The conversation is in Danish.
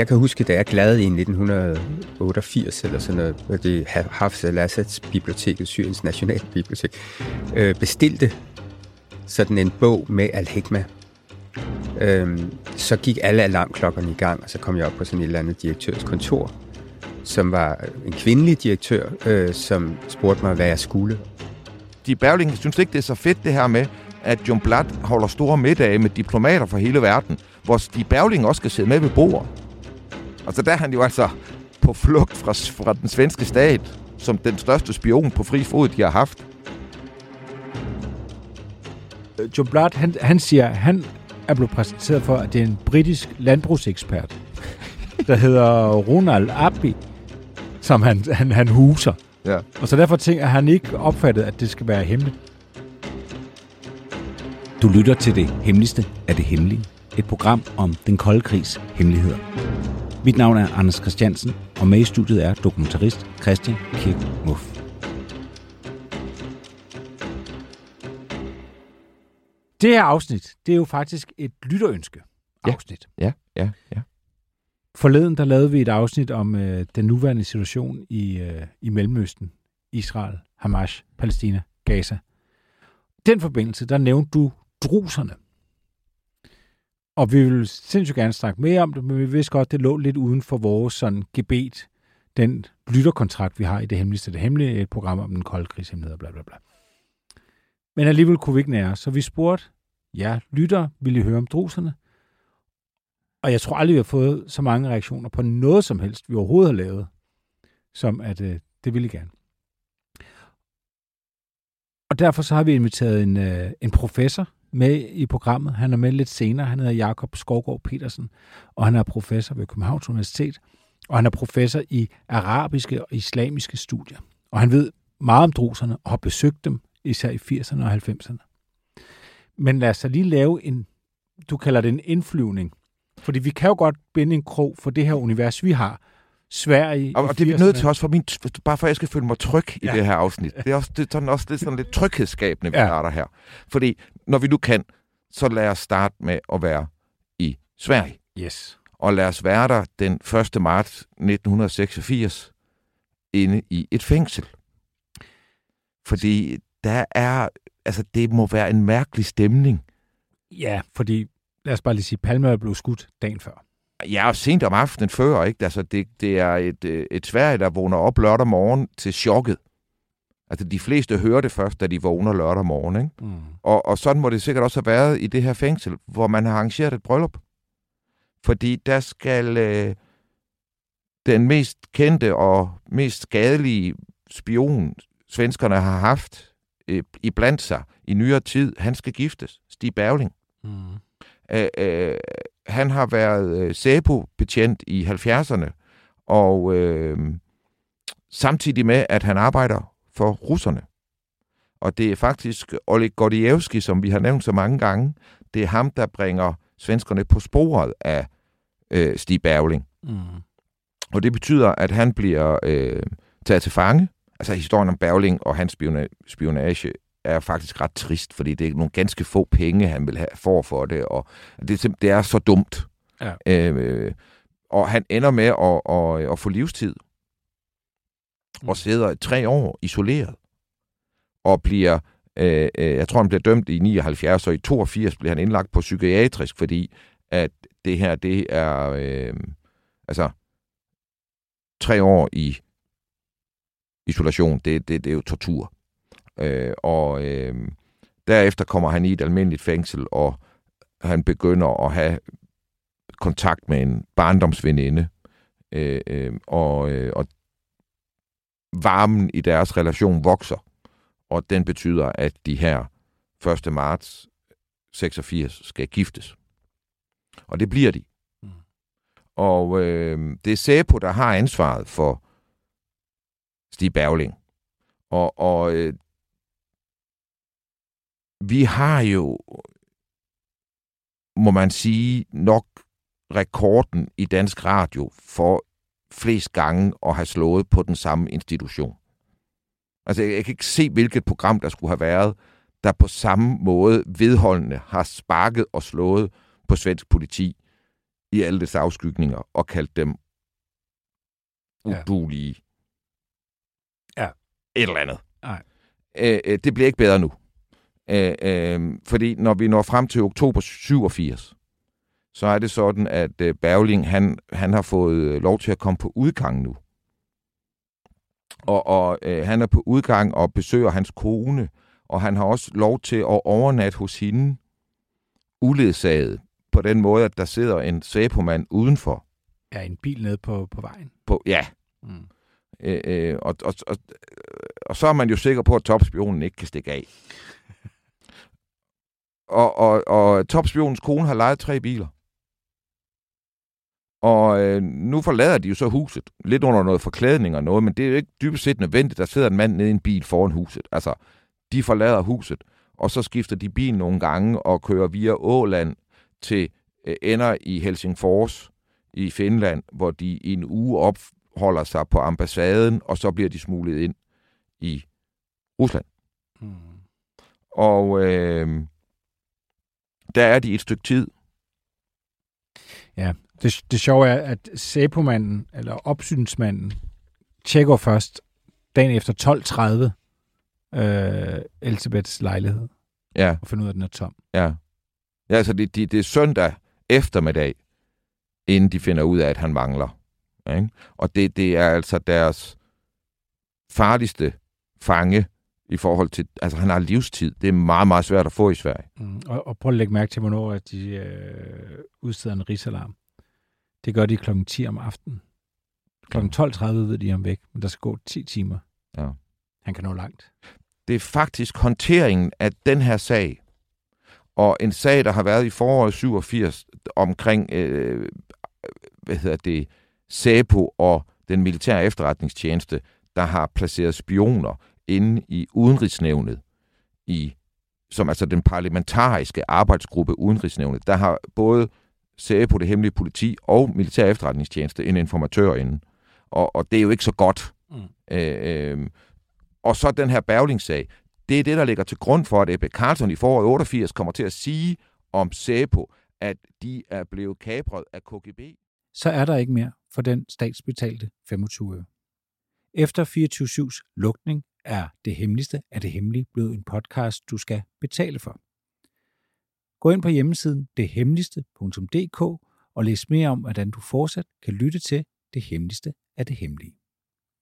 jeg kan huske, da jeg glade i 1988 eller sådan noget, hvor det Hafez al-Assads biblioteket, Syriens nationalbibliotek, øh, bestilte sådan en bog med Al-Hikma. Øhm, så gik alle alarmklokkerne i gang, og så kom jeg op på sådan et eller andet direktørs kontor, som var en kvindelig direktør, øh, som spurgte mig, hvad jeg skulle. De Berling synes ikke, det er så fedt det her med, at John Blatt holder store middage med diplomater fra hele verden, hvor de Berling også skal sidde med ved bordet. Og så der er han jo altså på flugt fra, fra den svenske stat, som den største spion på fri fod, de har haft. John Blatt, han, han siger, han er blevet præsenteret for, at det er en britisk landbrugsekspert, der hedder Ronald Abbey, som han, han, han huser. Ja. Og så derfor tænker han ikke opfattet, at det skal være hemmeligt. Du lytter til det hemmeligste af det hemmelige. Et program om den kolde krigs hemmeligheder. Mit navn er Anders Christiansen, og med i studiet er dokumentarist Christian Kirk Muff. Det her afsnit, det er jo faktisk et lytterønske afsnit. Ja, ja, ja. Forleden der lavede vi et afsnit om øh, den nuværende situation i, øh, i Mellemøsten. Israel, Hamas, Palæstina, Gaza. I den forbindelse, der nævnte du druserne. Og vi vil sindssygt gerne snakke mere om det, men vi vidste godt, det lå lidt uden for vores sådan gebet, den lytterkontrakt, vi har i det hemmeligste det hemmelige, et program om den kolde krigshemmelighed, bla bla bla. Men alligevel kunne vi ikke nære, så vi spurgte, ja, lytter, vil I høre om druserne? Og jeg tror aldrig, vi har fået så mange reaktioner på noget som helst, vi overhovedet har lavet, som at øh, det ville I gerne. Og derfor så har vi inviteret en, øh, en professor med i programmet. Han er med lidt senere. Han hedder Jakob Skovgaard Petersen, og han er professor ved Københavns Universitet, og han er professor i arabiske og islamiske studier. Og han ved meget om druserne og har besøgt dem, især i 80'erne og 90'erne. Men lad os så lige lave en, du kalder det en indflyvning. Fordi vi kan jo godt binde en krog for det her univers, vi har. Sverige Og, i og det er vi 80'erne. nødt til også, for min, bare for at jeg skal føle mig tryg i Ja. det her afsnit. Det er også, det er sådan også lidt, sådan lidt tryghedsskabende, vi Ja. starter her. Fordi når vi nu kan, så lad os starte med at være i Sverige. Yes. Og lad os være der den 1. marts 1986 inde i et fængsel. Fordi der er, altså det må være en mærkelig stemning. Ja, fordi lad os bare lige sige, Palme blevet skudt dagen før. Ja, og sent om aftenen før, ikke? Altså, det, det er et, øh, et Sverige, der vågner op lørdag morgen til chokket. Altså, de fleste hører det først, da de vågner lørdag morgen, ikke? Mm. Og, og sådan må det sikkert også have været i det her fængsel, hvor man har arrangeret et bryllup. Fordi der skal øh, den mest kendte og mest skadelige spion, svenskerne har haft øh, i blandt sig i nyere tid, han skal giftes. Stig Bergling. Mm. Øh, øh, han har været øh, SEPO-betjent i 70'erne, og øh, samtidig med, at han arbejder for russerne. Og det er faktisk Oleg Gordievski, som vi har nævnt så mange gange, det er ham, der bringer svenskerne på sporet af øh, Stig Bergling. Mm. Og det betyder, at han bliver øh, taget til fange. Altså historien om Bergling og hans spiona- spionage er faktisk ret trist, fordi det er nogle ganske få penge, han vil have for for det, og det, er det er så dumt. Ja. Øh, og han ender med at, at, at få livstid, og sidder tre år isoleret, og bliver, øh, øh, jeg tror han bliver dømt i 79, og i 82 bliver han indlagt på psykiatrisk, fordi at det her, det er, øh, altså, tre år i isolation, det, det, det er jo tortur. Øh, og øh, derefter kommer han i et almindeligt fængsel, og han begynder at have kontakt med en barndomsveninde, øh, øh, og, øh, og varmen i deres relation vokser, og den betyder, at de her 1. marts 86 skal giftes. Og det bliver de. Mm. Og øh, det er Sæpo, der har ansvaret for Stig Bergling. Og, og øh, vi har jo, må man sige, nok rekorden i dansk radio for flest gange at have slået på den samme institution. Altså, jeg, jeg kan ikke se, hvilket program, der skulle have været, der på samme måde vedholdende har sparket og slået på svensk politi i alle dets afskygninger og kaldt dem udulige. Ja. Et eller andet. Nej. Øh, øh, det bliver ikke bedre nu. Øh, øh, fordi når vi når frem til oktober 87, så er det sådan, at øh, Bergling, han, han har fået lov til at komme på udgang nu. Og, og øh, han er på udgang og besøger hans kone, og han har også lov til at overnatte hos hende, uledsaget, på den måde, at der sidder en sæbomand udenfor. Ja, en bil nede på, på vejen. På, ja. Mm. Øh, øh, og, og, og, og så er man jo sikker på, at topspionen ikke kan stikke af. og, og, og topspionens kone har lejet tre biler. Og øh, nu forlader de jo så huset, lidt under noget forklædning og noget, men det er jo ikke dybest set nødvendigt, der sidder en mand nede i en bil foran huset. Altså, de forlader huset, og så skifter de bil nogle gange og kører via Åland til øh, ender i Helsingfors i Finland, hvor de i en uge opholder sig på ambassaden, og så bliver de smuglet ind i Rusland. Mm. Og øh, der er de et stykke tid. Ja, det, det sjove er, at Sæbomanden, eller opsynsmanden, tjekker først dagen efter 12.30 øh, Elisabeths lejlighed Ja, og finder ud af, at den er tom. ja. Ja, altså det, det, det er søndag eftermiddag, inden de finder ud af, at han mangler. Ikke? Og det, det er altså deres farligste fange i forhold til, altså han har livstid. Det er meget, meget svært at få i Sverige. Mm. Og, og prøv at lægge mærke til, hvornår at de øh, udsteder en rigsalarm. Det gør de klokken 10 om aftenen. Klokken 12.30 ved de om væk, men der skal gå 10 timer. Ja. Han kan nå langt. det er faktisk håndteringen af den her sag, og en sag, der har været i foråret 87 omkring, øh, hvad hedder det, SAPO og den militære efterretningstjeneste, der har placeret spioner inde i udenrigsnævnet, i, som altså den parlamentariske arbejdsgruppe udenrigsnævnet. Der har både SAPO, det hemmelige politi, og militær efterretningstjeneste en informatør inde. Og, og det er jo ikke så godt. Mm. Øh, øh, og så den her Berling-sag. Det er det, der ligger til grund for, at Ebbe Carlson i foråret 88 kommer til at sige om SAPO, at de er blevet kapret af KGB. Så er der ikke mere for den statsbetalte 25 øre. Efter 24-7's lukning er Det Hemmeligste af det Hemmelige blevet en podcast, du skal betale for. Gå ind på hjemmesiden dethemmeligste.dk og læs mere om, hvordan du fortsat kan lytte til Det Hemmeligste af det Hemmelige.